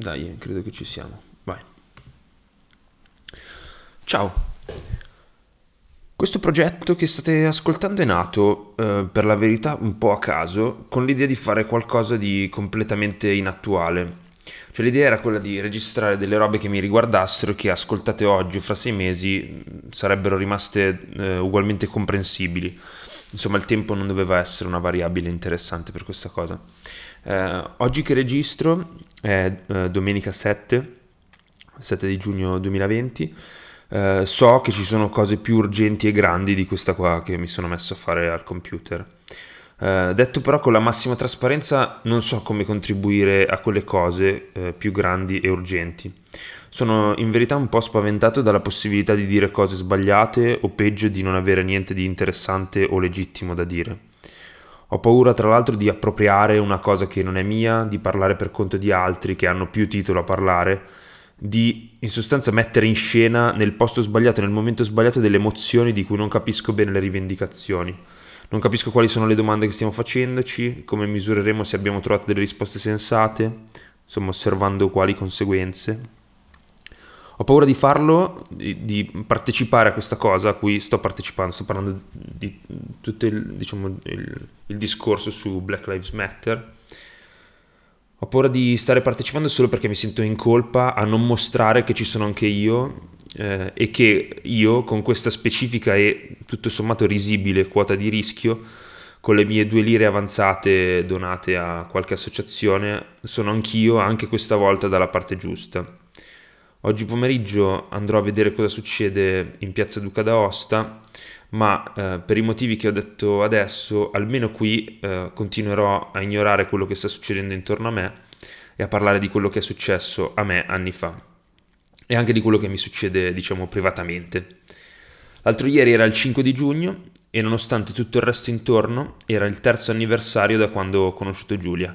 Dai, credo che ci siamo. Vai. Ciao. Questo progetto che state ascoltando è nato, eh, per la verità, un po' a caso, con l'idea di fare qualcosa di completamente inattuale. Cioè l'idea era quella di registrare delle robe che mi riguardassero che ascoltate oggi o fra sei mesi sarebbero rimaste eh, ugualmente comprensibili. Insomma, il tempo non doveva essere una variabile interessante per questa cosa. Eh, oggi che registro è eh, domenica 7, 7 di giugno 2020. Eh, so che ci sono cose più urgenti e grandi di questa qua che mi sono messo a fare al computer. Eh, detto però con la massima trasparenza, non so come contribuire a quelle cose eh, più grandi e urgenti. Sono in verità un po' spaventato dalla possibilità di dire cose sbagliate o peggio di non avere niente di interessante o legittimo da dire. Ho paura tra l'altro di appropriare una cosa che non è mia, di parlare per conto di altri che hanno più titolo a parlare, di in sostanza mettere in scena nel posto sbagliato, nel momento sbagliato delle emozioni di cui non capisco bene le rivendicazioni. Non capisco quali sono le domande che stiamo facendoci, come misureremo se abbiamo trovato delle risposte sensate, insomma osservando quali conseguenze. Ho paura di farlo, di, di, partecipare a questa cosa a cui sto partecipando, sto parlando di tutto il, diciamo, il, il discorso su Black Lives Matter. Ho paura di stare partecipando solo perché mi sento in colpa a non mostrare che ci sono anche io eh, e che io con questa specifica e tutto sommato risibile quota di rischio, con le mie due lire avanzate donate a qualche associazione, sono anch'io anche questa volta dalla parte giusta. Oggi pomeriggio andrò a vedere cosa succede in piazza Duca d'Aosta, ma eh, per i motivi che ho detto adesso, almeno qui eh, continuerò a ignorare quello che sta succedendo intorno a me e a parlare di quello che è successo a me anni fa e anche di quello che mi succede, diciamo, privatamente. L'altro ieri era il 5 di giugno e nonostante tutto il resto intorno era il terzo anniversario da quando ho conosciuto Giulia.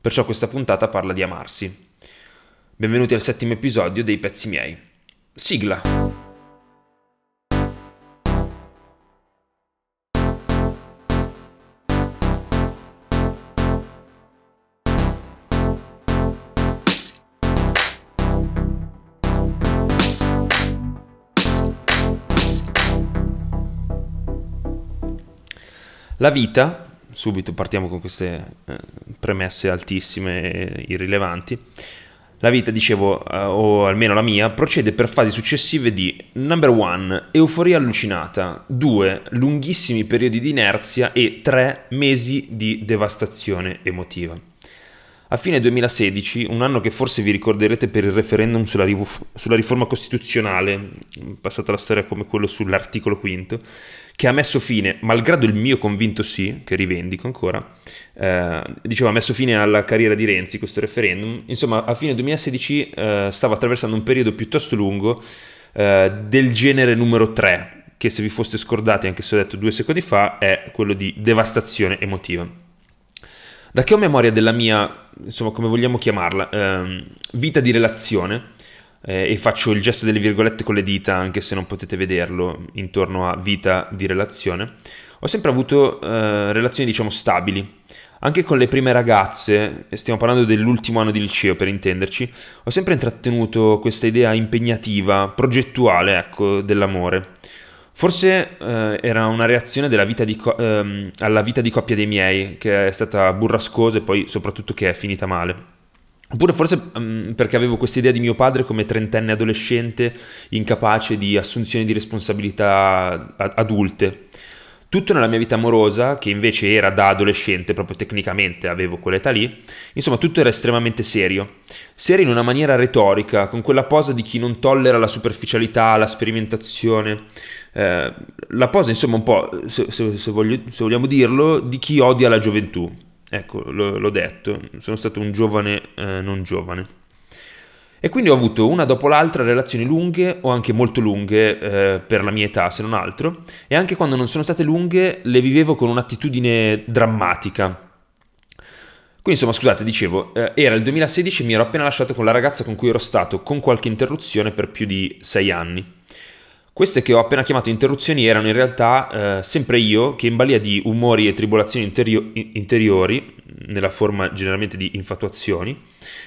Perciò questa puntata parla di amarsi. Benvenuti al settimo episodio dei Pezzi miei. Sigla. La vita, subito partiamo con queste eh, premesse altissime e irrilevanti, la vita, dicevo, uh, o almeno la mia, procede per fasi successive di number one, euforia allucinata, 2. lunghissimi periodi di inerzia e 3. mesi di devastazione emotiva. A fine 2016, un anno che forse vi ricorderete per il referendum sulla riforma costituzionale, passata la storia come quello sull'articolo quinto, che ha messo fine, malgrado il mio convinto sì, che rivendico ancora, eh, dicevo, ha messo fine alla carriera di Renzi questo referendum. Insomma, a fine 2016 eh, stava attraversando un periodo piuttosto lungo eh, del genere numero 3, che se vi foste scordati, anche se ho detto due secondi fa, è quello di devastazione emotiva. Da che ho memoria della mia, insomma, come vogliamo chiamarla, ehm, vita di relazione, eh, e faccio il gesto delle virgolette con le dita, anche se non potete vederlo, intorno a vita di relazione, ho sempre avuto eh, relazioni, diciamo, stabili. Anche con le prime ragazze, stiamo parlando dell'ultimo anno di liceo per intenderci, ho sempre intrattenuto questa idea impegnativa, progettuale, ecco, dell'amore. Forse eh, era una reazione vita co- ehm, alla vita di coppia dei miei, che è stata burrascosa e poi soprattutto che è finita male. Oppure forse um, perché avevo questa idea di mio padre come trentenne adolescente, incapace di assunzioni di responsabilità adulte. Tutto nella mia vita amorosa, che invece era da adolescente, proprio tecnicamente avevo quell'età lì, insomma tutto era estremamente serio. Serio in una maniera retorica, con quella posa di chi non tollera la superficialità, la sperimentazione. Eh, la posa, insomma, un po', se, se, se, voglio, se vogliamo dirlo, di chi odia la gioventù. Ecco, lo, l'ho detto, sono stato un giovane eh, non giovane. E quindi ho avuto una dopo l'altra relazioni lunghe o anche molto lunghe eh, per la mia età, se non altro, e anche quando non sono state lunghe le vivevo con un'attitudine drammatica. Quindi insomma, scusate, dicevo, eh, era il 2016 e mi ero appena lasciato con la ragazza con cui ero stato con qualche interruzione per più di sei anni. Queste che ho appena chiamato interruzioni erano in realtà eh, sempre io che in balia di umori e tribolazioni interio- interiori, nella forma generalmente di infatuazioni,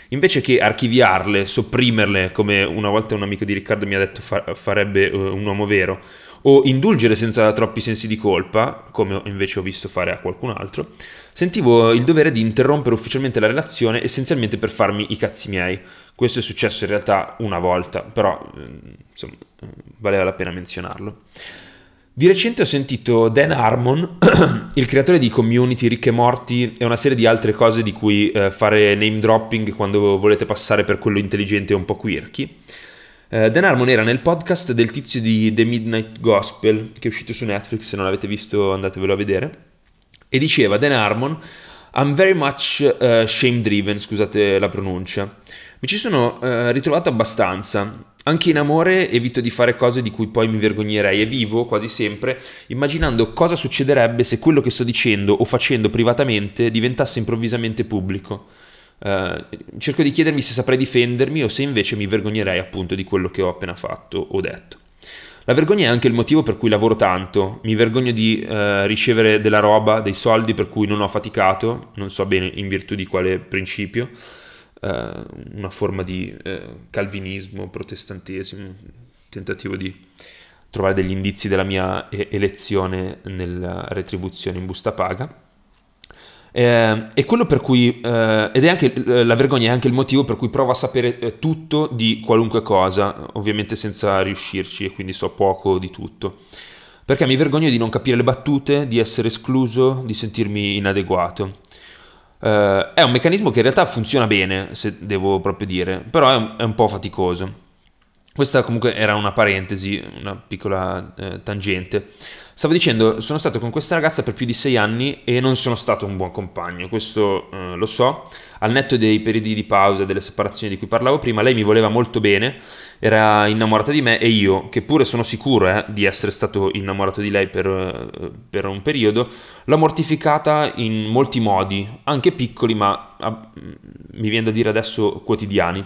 invece che archiviarle, sopprimerle come una volta un amico di Riccardo mi ha detto fa- farebbe uh, un uomo vero, o indulgere senza troppi sensi di colpa, come invece ho visto fare a qualcun altro, sentivo il dovere di interrompere ufficialmente la relazione essenzialmente per farmi i cazzi miei. Questo è successo in realtà una volta, però ehm, insomma, valeva la pena menzionarlo. Di recente ho sentito Dan Harmon, il creatore di Community, Ricche Morti e una serie di altre cose di cui eh, fare name dropping quando volete passare per quello intelligente e un po' quirky. Eh, Dan Harmon era nel podcast del tizio di The Midnight Gospel, che è uscito su Netflix, se non l'avete visto andatevelo a vedere, e diceva Dan Harmon, I'm very much uh, shame driven, scusate la pronuncia. Mi ci sono uh, ritrovato abbastanza. Anche in amore evito di fare cose di cui poi mi vergognerei e vivo quasi sempre immaginando cosa succederebbe se quello che sto dicendo o facendo privatamente diventasse improvvisamente pubblico. Uh, cerco di chiedermi se saprei difendermi o se invece mi vergognerei appunto di quello che ho appena fatto o detto. La vergogna è anche il motivo per cui lavoro tanto, mi vergogno di uh, ricevere della roba, dei soldi per cui non ho faticato, non so bene in virtù di quale principio, uh, una forma di calvinismo, protestantesimo, tentativo di trovare degli indizi della mia elezione nella retribuzione in busta paga. Eh, è quello per cui, eh, ed è anche eh, la vergogna è anche il motivo per cui provo a sapere eh, tutto di qualunque cosa, ovviamente senza riuscirci e quindi so poco di tutto. Perché mi vergogno di non capire le battute, di essere escluso, di sentirmi inadeguato. Eh, è un meccanismo che in realtà funziona bene, se devo proprio dire, però è un, è un po' faticoso. Questa comunque era una parentesi, una piccola eh, tangente. Stavo dicendo, sono stato con questa ragazza per più di sei anni e non sono stato un buon compagno, questo eh, lo so. Al netto dei periodi di pausa e delle separazioni di cui parlavo prima, lei mi voleva molto bene, era innamorata di me e io, che pure sono sicuro eh, di essere stato innamorato di lei per, eh, per, un periodo, l'ho mortificata in molti modi, anche piccoli ma ah, mi viene da dire adesso quotidiani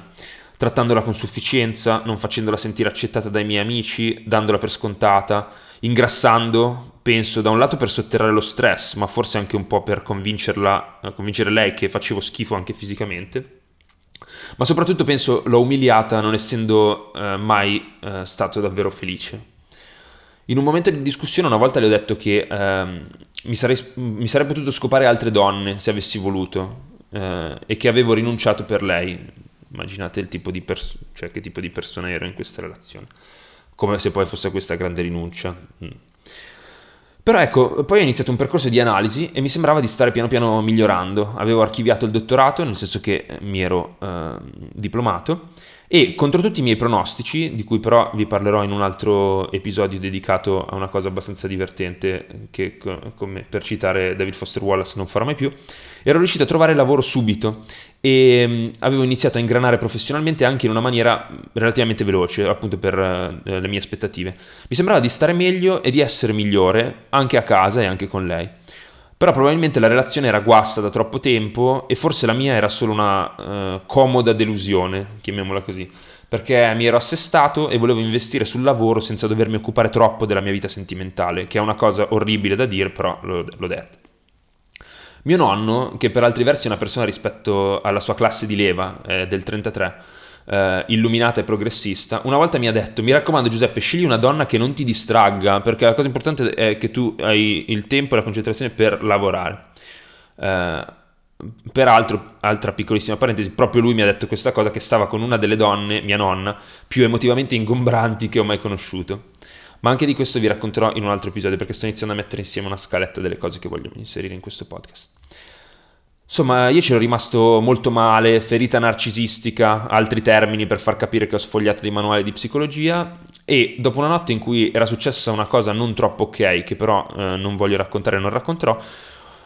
trattandola con sufficienza, non facendola sentire accettata dai miei amici, dandola per scontata, ingrassando, penso da un lato per sotterrare lo stress, ma forse anche un po' per convincerla, eh, convincere lei che facevo schifo anche fisicamente. Ma soprattutto penso l'ho umiliata non essendo eh, mai eh, stato davvero felice. In un momento di discussione una volta le ho detto che eh, mi, sarei, mi, sarei, potuto scopare altre donne se avessi voluto eh, e che avevo rinunciato per lei, Immaginate il tipo di pers- cioè che tipo di persona ero in questa relazione. Come se poi fosse questa grande rinuncia. Mm. Però ecco, poi ho iniziato un percorso di analisi e mi sembrava di stare piano piano migliorando. Avevo archiviato il dottorato, nel senso che mi ero eh, diplomato, e contro tutti i miei pronostici, di cui però vi parlerò in un altro episodio dedicato a una cosa abbastanza divertente, che come per citare David Foster Wallace non farò mai più, ero riuscito a trovare lavoro subito e um, avevo iniziato a ingranare professionalmente anche in una maniera relativamente veloce, appunto per uh, le mie aspettative. Mi sembrava di stare meglio e di essere migliore anche a casa e anche con lei. Però probabilmente la relazione era guasta da troppo tempo e forse la mia era solo una uh, comoda delusione, chiamiamola così, perché mi ero assestato e volevo investire sul lavoro senza dovermi occupare troppo della mia vita sentimentale, che è una cosa orribile da dire, però l'ho, l'ho detto. Mio nonno, che per altri versi è una persona rispetto alla sua classe di leva, eh, del 33, eh, illuminata e progressista, una volta mi ha detto, mi raccomando Giuseppe, scegli una donna che non ti distragga, perché la cosa importante è che tu hai il tempo e la concentrazione per lavorare. Eh, peraltro, altra piccolissima parentesi, proprio lui mi ha detto questa cosa, che stava con una delle donne, mia nonna, più emotivamente ingombranti che ho mai conosciuto. Ma anche di questo vi racconterò in un altro episodio perché sto iniziando a mettere insieme una scaletta delle cose che voglio inserire in questo podcast. Insomma, io c'ero rimasto molto male, ferita narcisistica, altri termini per far capire che ho sfogliato dei manuali di psicologia e dopo una notte in cui era successa una cosa non troppo ok, che però eh, non voglio raccontare e non racconterò,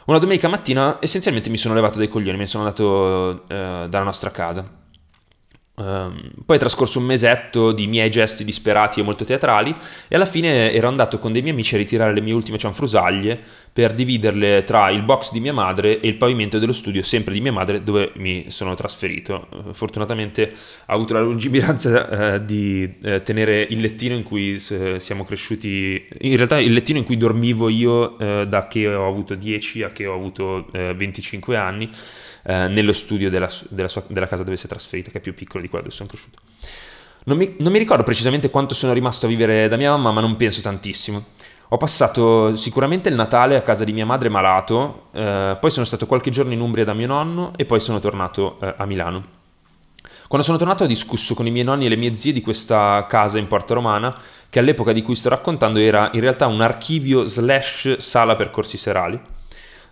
una domenica mattina essenzialmente mi sono levato dai coglioni, mi sono andato eh, dalla nostra casa. Um, poi è trascorso un mesetto di miei gesti disperati e molto teatrali e alla fine ero andato con dei miei amici a ritirare le mie ultime cianfrusaglie per dividerle tra il box di mia madre e il pavimento dello studio sempre di mia madre dove mi sono trasferito. Fortunatamente ho avuto la lungimiranza eh, di eh, tenere il lettino in cui eh, siamo cresciuti, in realtà il lettino in cui dormivo io eh, da che ho avuto 10 a che ho avuto 25 eh, anni eh, nello studio della, della, sua, della, casa dove si è trasferita, che è più piccolo di quello dove sono cresciuto. Non mi, non mi ricordo precisamente quanto sono rimasto a vivere da mia mamma, ma non penso tantissimo. Ho passato sicuramente il Natale a casa di mia madre malato, eh, poi sono stato qualche giorno in Umbria da mio nonno e poi sono tornato eh, a Milano. Quando sono tornato ho discusso con i miei nonni e le mie zie di questa casa in Porta Romana, che all'epoca di cui sto raccontando era in realtà un archivio slash sala per corsi serali.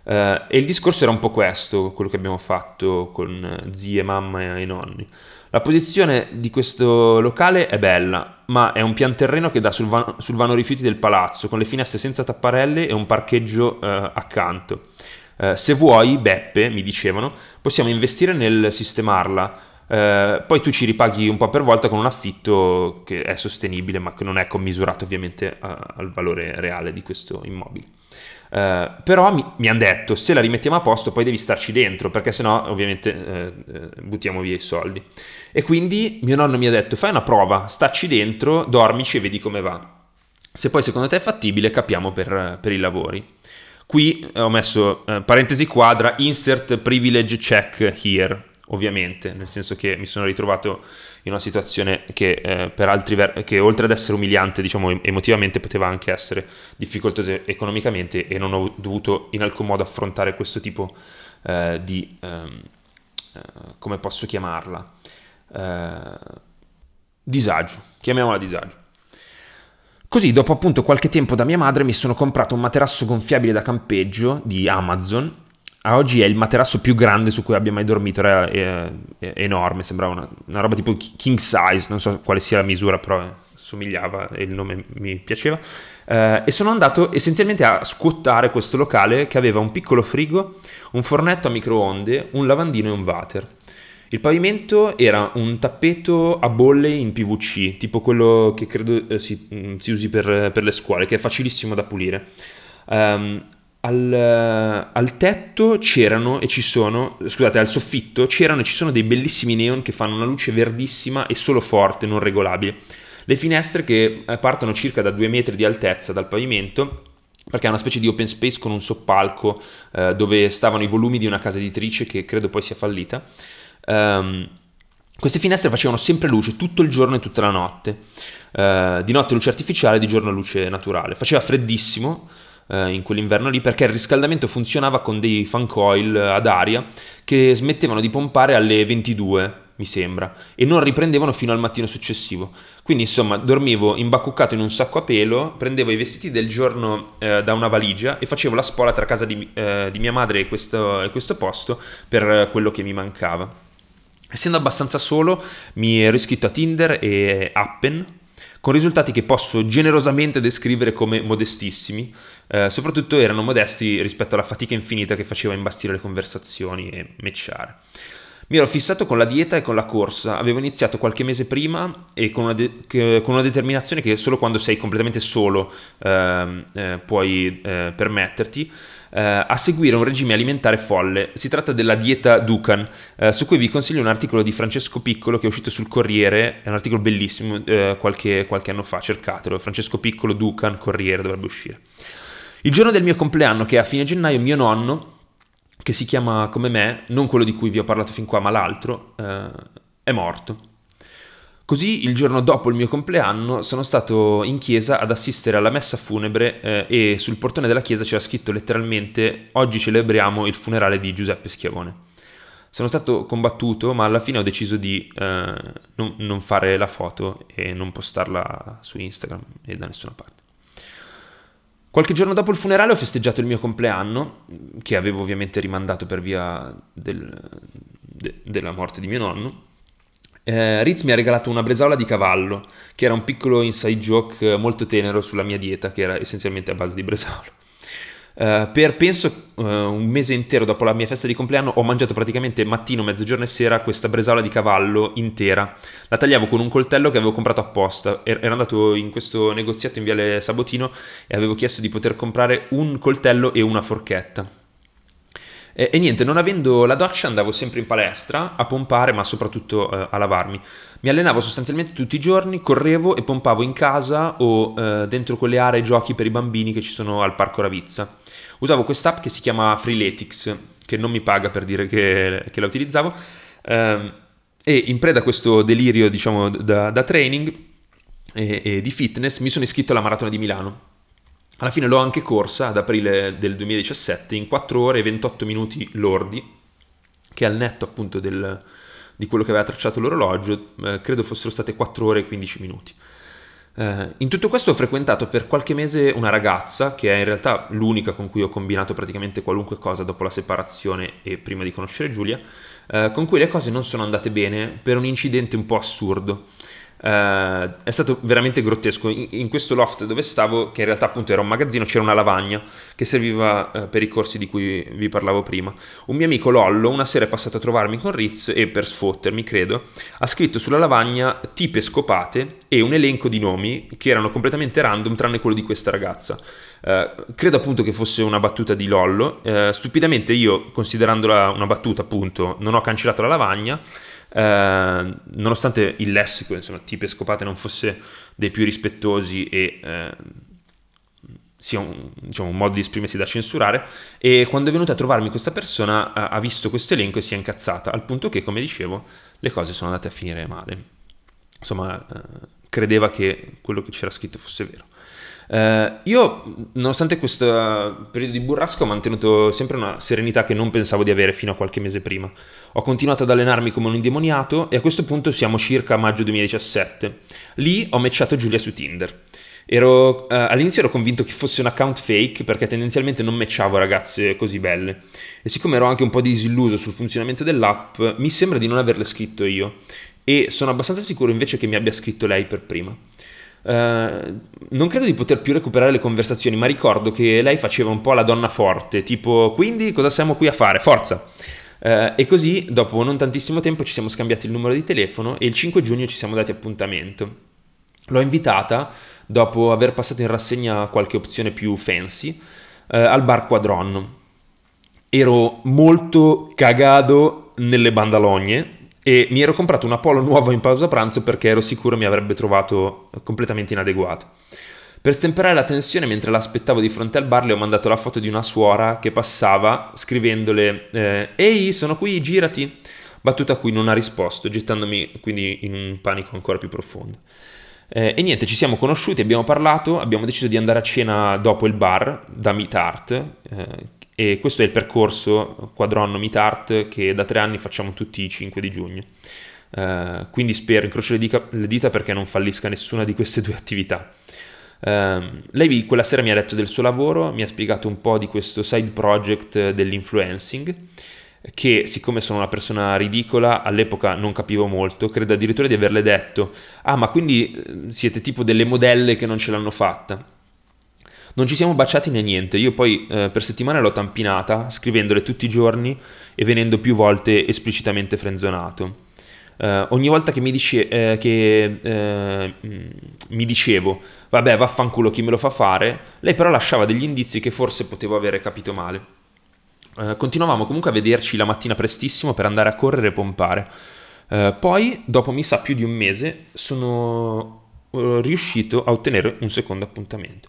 Uh, e il discorso era un po' questo, quello che abbiamo fatto con zie, mamma e nonni. La posizione di questo locale è bella, ma è un pian terreno che dà sul, van- sul vano rifiuti del palazzo, con le finestre senza tapparelle e un parcheggio uh, accanto. Uh, se vuoi, Beppe, mi dicevano, possiamo investire nel sistemarla. poi tu ci ripaghi un po' per volta con un affitto che è sostenibile, ma che non è commisurato ovviamente al valore reale di questo immobile. Uh, però mi, mi hanno detto se la rimettiamo a posto poi devi starci dentro perché sennò ovviamente uh, buttiamo via i soldi. E quindi mio nonno mi ha detto fai una prova starci dentro dormici e vedi come va. Se poi secondo te è fattibile capiamo per, per i lavori. Qui ho messo uh, parentesi quadra insert privilege check here ovviamente nel senso che mi sono ritrovato in una situazione che, eh, per altri ver- che oltre ad essere umiliante diciamo emotivamente poteva anche essere difficoltosa economicamente e non ho dovuto in alcun modo affrontare questo tipo eh, di ehm, eh, come posso chiamarla eh, disagio. Chiamiamola disagio. Così, dopo appunto qualche tempo da mia madre, mi sono comprato un materasso gonfiabile da campeggio di Amazon a oggi è il materasso più grande su cui abbia mai dormito, era è, è enorme, sembrava una, una, roba tipo king size, non so quale sia la misura, però somigliava e il nome mi piaceva. Eh, e sono andato essenzialmente a scuottare questo locale che aveva un piccolo frigo, un fornetto a microonde, un lavandino e un water. Il pavimento era un tappeto a bolle in PVC, tipo quello che credo eh, si, mm, si, usi per, per, le scuole, che è facilissimo da pulire. Um, al, eh, al, tetto c'erano e ci sono, scusate, al soffitto c'erano e ci sono dei bellissimi neon che fanno una luce verdissima e solo forte, non regolabile. Le finestre che eh, partono circa da due metri di altezza dal pavimento perché è una specie di open space con un soppalco eh, dove stavano i volumi di una casa editrice che credo poi sia fallita. Um, queste finestre facevano sempre luce tutto il giorno e tutta la notte. Uh, di notte luce artificiale, di giorno luce naturale. Faceva freddissimo, eh, in quell'inverno lì perché il riscaldamento funzionava con dei fan coil ad aria che smettevano di pompare alle 22 mi sembra, e non riprendevano fino al mattino successivo. Quindi, insomma, dormivo imbacuccato in un sacco a pelo, prendevo i vestiti del giorno eh, da una valigia e facevo la spola tra casa di, eh, di mia madre e questo, e questo posto per quello che mi mancava. Essendo abbastanza solo, mi ero iscritto a Tinder e Appen, con risultati che posso generosamente descrivere come modestissimi, eh, soprattutto erano modesti rispetto alla fatica infinita che faceva imbastire le conversazioni e matchare. Mi ero fissato con la dieta e con la corsa, avevo iniziato qualche mese prima e con una, de- che, con una determinazione che solo quando sei completamente solo eh, eh, puoi eh, permetterti, eh, a seguire un regime alimentare folle. Si tratta della dieta Dukan, eh, su cui vi consiglio un articolo di Francesco Piccolo che è uscito sul Corriere, è un articolo bellissimo, eh, qualche, qualche anno fa, cercatelo, Francesco Piccolo, Dukan, Corriere, dovrebbe uscire. Il giorno del mio compleanno, che è a fine gennaio, mio nonno, che si chiama come me, non quello di cui vi ho parlato fin qua, ma l'altro, eh, è morto. Così il giorno dopo il mio compleanno sono stato in chiesa ad assistere alla messa funebre eh, e sul portone della chiesa c'era scritto letteralmente oggi celebriamo il funerale di Giuseppe Schiavone. Sono stato combattuto ma alla fine ho deciso di eh, non, non fare la foto e non postarla su Instagram e da nessuna parte. Qualche giorno dopo il funerale ho festeggiato il mio compleanno, che avevo ovviamente rimandato per via del, de, della morte di mio nonno. Eh, Riz mi ha regalato una bresaola di cavallo, che era un piccolo inside joke molto tenero sulla mia dieta, che era essenzialmente a base di bresaola. Eh, per penso uh, un mese intero dopo la mia festa di compleanno ho mangiato praticamente mattino, mezzogiorno e sera questa bresaola di cavallo intera. La tagliavo con un coltello che avevo comprato apposta. Er- ero andato in questo negoziato in Viale Sabotino e avevo chiesto di poter comprare un coltello e una forchetta. E, e, niente, non avendo la doccia andavo sempre in palestra a pompare, ma soprattutto eh, a lavarmi. Mi allenavo sostanzialmente tutti i giorni, correvo e pompavo in casa o eh, dentro quelle aree giochi per i bambini che ci sono al Parco Ravizza. Usavo quest'app che si chiama Freeletics, che non mi paga per dire che, che la utilizzavo, eh, e in preda a questo delirio, diciamo, da, da training e, e di fitness, mi sono iscritto alla Maratona di Milano alla fine l'ho anche corsa ad aprile del 2017 in 4 ore e 28 minuti lordi, che al netto appunto del, di quello che aveva tracciato l'orologio, eh, credo fossero state 4 ore e 15 minuti. Eh, in tutto questo ho frequentato per qualche mese una ragazza, che è in realtà l'unica con cui ho combinato praticamente qualunque cosa dopo la separazione e prima di conoscere Giulia, eh, con cui le cose non sono andate bene per un incidente un po' assurdo. Uh, è stato veramente grottesco. In, in, questo loft dove stavo, che in realtà appunto era un magazzino, c'era una lavagna che serviva uh, per i corsi di cui vi parlavo prima. Un mio amico Lollo una sera è passato a trovarmi con Ritz e per sfottermi, credo, ha scritto sulla lavagna tipe scopate e un elenco di nomi che erano completamente random tranne quello di questa ragazza. Uh, credo appunto che fosse una battuta di Lollo. stupidamente io, considerandola una battuta appunto, non ho cancellato la lavagna eh, nonostante il lessico, insomma, e scopate non fosse dei più rispettosi e eh, sia un, diciamo, un, modo di esprimersi da censurare, e quando è venuta a trovarmi questa persona ha visto questo elenco e si è incazzata, al punto che, come dicevo, le cose sono andate a finire male. Insomma, eh, credeva che quello che c'era scritto fosse vero. Uh, io, nonostante questo periodo di burrasca, ho mantenuto sempre una serenità che non pensavo di avere fino a qualche mese prima. Ho continuato ad allenarmi come un indemoniato e a questo punto siamo circa maggio 2017. Lì ho matchato Giulia su Tinder. Ero, uh, all'inizio ero convinto che fosse un account fake perché tendenzialmente non matchavo ragazze così belle e siccome ero anche un po' disilluso sul funzionamento dell'app mi sembra di non averle scritto io e sono abbastanza sicuro invece che mi abbia scritto lei per prima. Uh, non credo di poter più recuperare le conversazioni, ma ricordo che lei faceva un po' la donna forte, tipo quindi cosa siamo qui a fare? Forza! Uh, e così, dopo non tantissimo tempo, ci siamo scambiati il numero di telefono e il 5 giugno ci siamo dati appuntamento. L'ho invitata, dopo aver passato in rassegna qualche opzione più fancy, uh, al bar Quadron. Ero molto cagato nelle bandalogne, e mi ero comprato una polo nuova in pausa pranzo perché ero sicuro mi avrebbe trovato completamente inadeguato. Per stemperare la tensione, mentre l'aspettavo di fronte al bar, le ho mandato la foto di una suora che passava scrivendole eh, Ehi, sono qui, girati! Battuta a cui non ha risposto, gettandomi quindi in un panico ancora più profondo. Eh, e niente, ci siamo conosciuti, abbiamo parlato, abbiamo deciso di andare a cena dopo il bar da Meet Art, eh, e questo è il percorso quadronno Meet che da tre anni facciamo tutti i 5 di giugno. Uh, quindi spero, incrocio le, dica, le, dita perché non fallisca nessuna di queste due attività. Uh, lei quella sera mi ha detto del suo lavoro, mi ha spiegato un po' di questo side project dell'influencing, che siccome sono una persona ridicola, all'epoca non capivo molto, credo addirittura di averle detto, ah ma quindi eh, siete tipo delle modelle che non ce l'hanno fatta. Non ci siamo baciati né niente, io poi eh, per settimane l'ho tampinata, scrivendole tutti i giorni e venendo più volte esplicitamente frenzonato. Uh, ogni volta che, mi, dice, eh, che eh, mi, dicevo vabbè vaffanculo chi me lo fa fare, lei però lasciava degli indizi che forse potevo avere capito male. Uh, continuavamo comunque a vederci la mattina prestissimo per andare a correre e pompare. Uh, poi, dopo mi sa più di un mese, sono riuscito a ottenere un secondo appuntamento.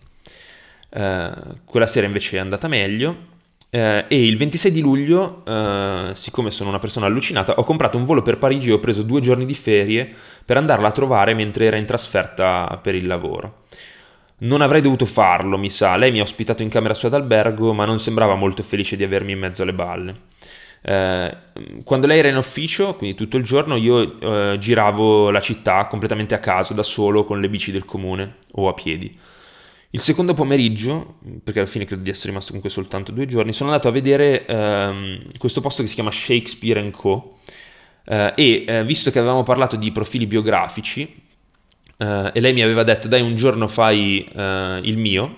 Eh, quella sera invece è andata meglio. Uh, e il 26 di luglio, uh, siccome sono una persona allucinata, ho comprato un volo per Parigi e ho preso due giorni di ferie per andarla a trovare mentre era in trasferta per il lavoro. Non avrei dovuto farlo, mi sa. Lei mi ha ospitato in camera sua d'albergo, ma non sembrava molto felice di avermi in mezzo alle balle. Quando lei era in ufficio, quindi tutto il giorno, io giravo la città completamente a caso, da solo, con le bici del comune o a piedi. Il secondo pomeriggio, perché alla fine credo di essere rimasto comunque soltanto due giorni, sono andato a vedere ehm, questo posto che si chiama Shakespeare Co. Eh, e eh, visto che avevamo parlato di profili biografici eh, e lei mi aveva detto dai un giorno fai eh, il mio,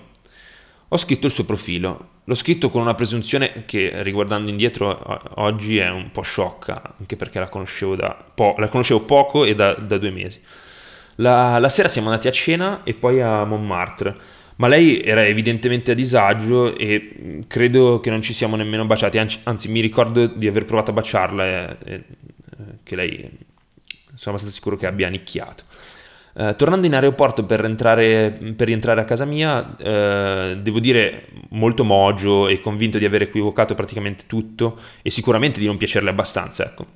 ho scritto il suo profilo. l'ho scritto con una presunzione che riguardando indietro oggi è un po' sciocca, anche perché la conoscevo, da po- la conoscevo poco e da, da due mesi. La, la, sera siamo andati a cena e poi a Montmartre, ma lei era evidentemente a disagio e credo che non ci siamo nemmeno baciati, anzi, anzi mi ricordo di aver provato a baciarla e, e che lei sono abbastanza sicuro che abbia nicchiato. Uh, tornando in aeroporto per, entrare, per rientrare a casa mia, uh, devo dire molto mogio e convinto di aver equivocato praticamente tutto e sicuramente di non piacerle abbastanza, ecco.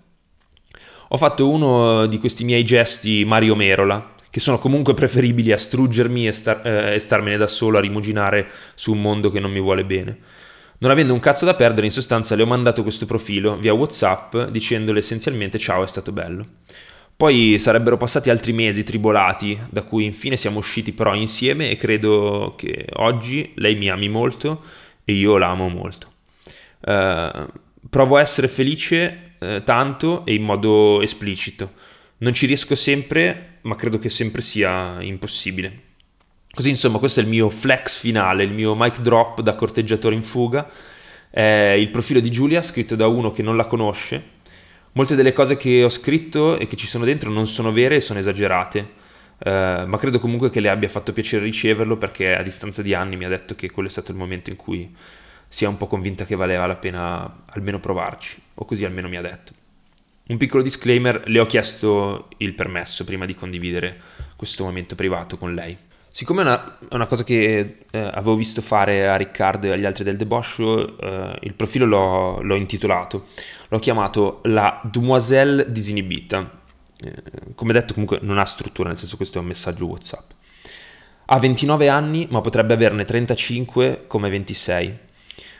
Ho fatto uno di questi miei gesti Mario Merola, che sono comunque preferibili a struggermi e, star, uh, e starmene da solo a rimuginare su un mondo che non mi vuole bene. Non avendo un cazzo da perdere, in sostanza le ho mandato questo profilo via WhatsApp dicendole essenzialmente ciao, è stato bello. Poi sarebbero passati altri mesi tribolati, da cui infine siamo usciti però insieme e credo che oggi lei mi ami molto e io la amo molto. Uh, provo a essere felice uh, tanto e in modo esplicito. Non ci riesco sempre, ma credo che sempre sia impossibile. Così insomma questo è il mio flex finale, il mio mic drop da corteggiatore in fuga. È il profilo di Giulia scritto da uno che non la conosce Molte delle cose che ho scritto e che ci sono dentro non sono vere e sono esagerate, uh, ma credo comunque che le abbia fatto piacere riceverlo perché a distanza di anni mi ha detto che quello è stato il momento in cui si è un po' convinta che valeva la pena almeno provarci, o così almeno mi ha detto. Un piccolo disclaimer, le ho chiesto il permesso prima di condividere questo momento privato con lei. Siccome è una, una, cosa che eh, avevo visto fare a Riccardo e agli altri del deboscio, eh, il profilo l'ho, l'ho, intitolato, l'ho chiamato La Demoiselle Disinibita. Eh, come detto comunque non ha struttura, nel senso questo è un messaggio Whatsapp. Ha 29 anni ma potrebbe averne 35 come 26.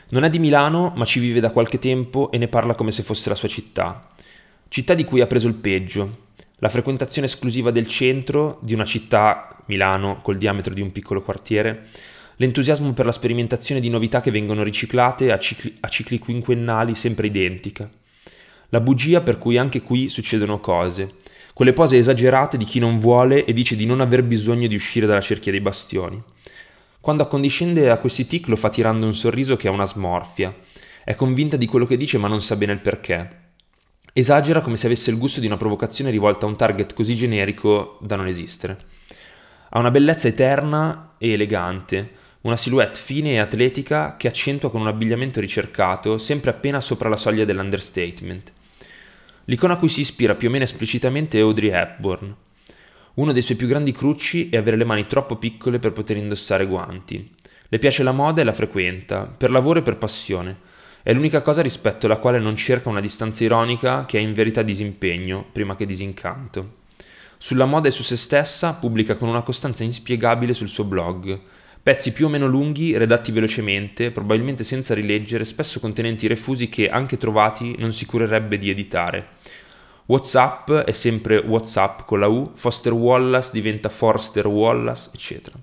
Non è di Milano ma ci vive da qualche tempo e ne parla come se fosse la sua città. Città di cui ha preso il peggio, la frequentazione esclusiva del centro di una città, Milano, col diametro di un piccolo quartiere, l'entusiasmo per la sperimentazione di novità che vengono riciclate a cicli, a cicli quinquennali sempre identica, la bugia per cui anche qui succedono cose, quelle pose esagerate di chi non vuole e dice di non aver bisogno di uscire dalla cerchia dei bastioni. Quando accondiscende a questi tic lo fa tirando un sorriso che ha una smorfia, è convinta di quello che dice ma non sa bene il perché. Esagera come se avesse il gusto di una provocazione rivolta a un target così generico da non esistere. Ha una bellezza eterna e elegante, una silhouette fine e atletica che accentua con un abbigliamento ricercato, sempre appena sopra la soglia dell'understatement. L'icona a cui si ispira più o meno esplicitamente è Audrey Hepburn. Uno dei suoi più grandi crucci è avere le mani troppo piccole per poter indossare guanti. Le piace la moda e la frequenta, per lavoro e per passione è l'unica cosa rispetto alla quale non cerca una distanza ironica che è in verità disimpegno, prima che disincanto. Sulla moda e su se stessa pubblica con una costanza inspiegabile sul suo blog. Pezzi più o meno lunghi, redatti velocemente, probabilmente senza rileggere, spesso contenenti refusi che, anche trovati, non si curerebbe di editare. WhatsApp è sempre WhatsApp con la U, Foster Wallace diventa Forster Wallace, eccetera.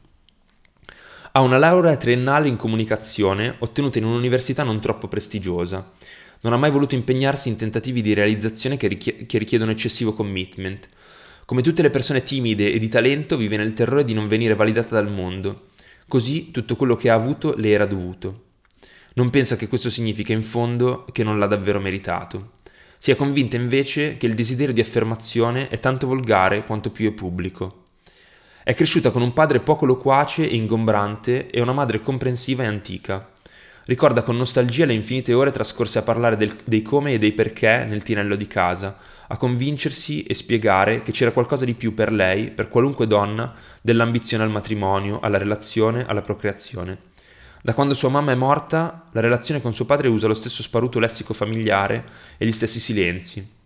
Ha una laurea triennale in comunicazione ottenuta in un'università non troppo prestigiosa. Non ha mai voluto impegnarsi in tentativi di realizzazione che, richie- che richiedono eccessivo commitment. Come tutte le persone timide e di talento vive nel terrore di non venire validata dal mondo. Così tutto quello che ha avuto le era dovuto. Non pensa che questo significa in fondo che non l'ha davvero meritato. Si è convinta invece che il desiderio di affermazione è tanto volgare quanto più è pubblico. È cresciuta con un padre poco loquace e ingombrante e una madre comprensiva e antica. Ricorda con nostalgia le infinite ore trascorse a parlare del, dei come e dei perché nel tinello di casa, a convincersi e spiegare che c'era qualcosa di più per lei, per qualunque donna, dell'ambizione al matrimonio, alla relazione, alla procreazione. Da quando sua mamma è morta, la relazione con suo padre usa lo stesso sparuto lessico familiare e gli stessi silenzi,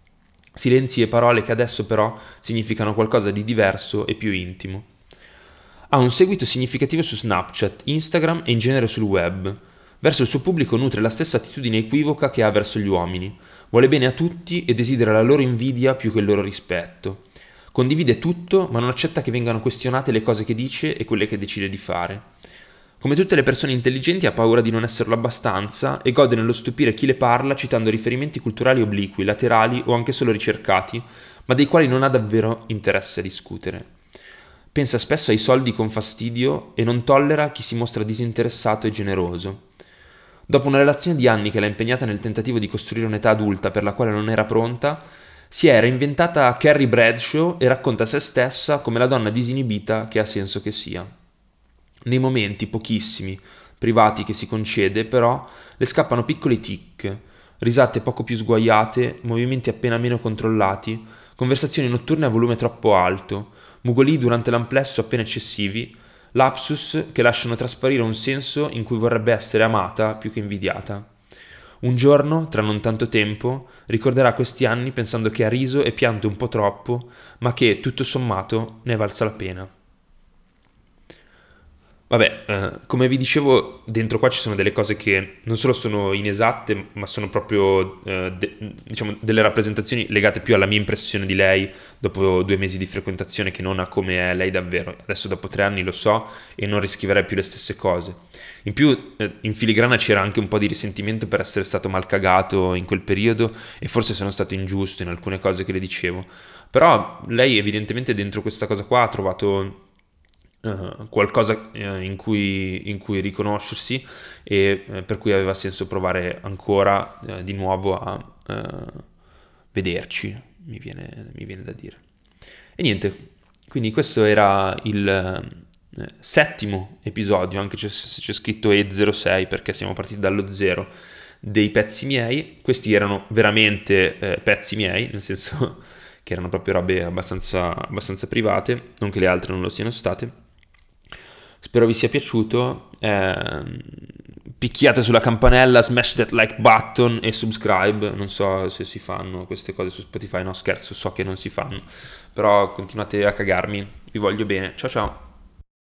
Silenzi e parole che adesso però significano qualcosa di diverso e più intimo. Ha un seguito significativo su Snapchat, Instagram e in genere sul web. Verso il suo pubblico nutre la stessa attitudine equivoca che ha verso gli uomini. Vuole bene a tutti e desidera la loro invidia più che il loro rispetto. Condivide tutto, ma non accetta che vengano questionate le cose che dice e quelle che decide di fare. Come tutte le persone intelligenti ha paura di non esserlo abbastanza e gode nello stupire chi le parla citando riferimenti culturali obliqui, laterali o anche solo ricercati, ma dei quali non ha davvero interesse a discutere. Pensa spesso ai soldi con fastidio e non tollera chi si mostra disinteressato e generoso. Dopo una relazione di anni che l'ha impegnata nel tentativo di costruire un'età adulta per la quale non era pronta, si era inventata Carrie Bradshaw e racconta a se stessa come la donna disinibita che ha senso che sia. Nei momenti, pochissimi, privati che si concede, però, le scappano piccoli tic, risate poco più sguaiate, movimenti appena meno controllati, conversazioni notturne a volume troppo alto, mugolii durante l'amplesso appena eccessivi, lapsus che lasciano trasparire un senso in cui vorrebbe essere amata più che invidiata. Un giorno, tra non tanto tempo, ricorderà questi anni pensando che ha riso e pianto un po' troppo, ma che, tutto sommato, ne è valsa la pena. Vabbè, eh, come vi dicevo, dentro qua ci sono delle cose che non solo sono inesatte, ma sono proprio eh, de- diciamo, delle rappresentazioni legate più alla mia impressione di lei dopo due mesi di frequentazione che non a come è lei davvero. Adesso dopo tre anni lo so e non riscriverei più le stesse cose. In più, eh, in filigrana c'era anche un po' di risentimento per essere stato mal cagato in quel periodo e forse sono stato ingiusto in alcune cose che le dicevo. Però lei evidentemente dentro questa cosa qua ha trovato Uh, qualcosa uh, in, cui, in, cui, riconoscersi e uh, per cui aveva senso provare ancora di nuovo a vederci, mi viene, mi viene, da dire. E niente, quindi questo era il settimo episodio, anche se c'è scritto E06 perché siamo partiti dallo zero, dei pezzi miei. Questi erano veramente pezzi miei, nel senso che erano proprio robe abbastanza, abbastanza private, non che le altre non lo siano state. Spero vi sia piaciuto. Eh, picchiate sulla campanella, smash that like button e subscribe. Non so se si fanno queste cose su Spotify, no scherzo, so che non si fanno. Però continuate a cagarmi. Vi voglio bene. Ciao ciao.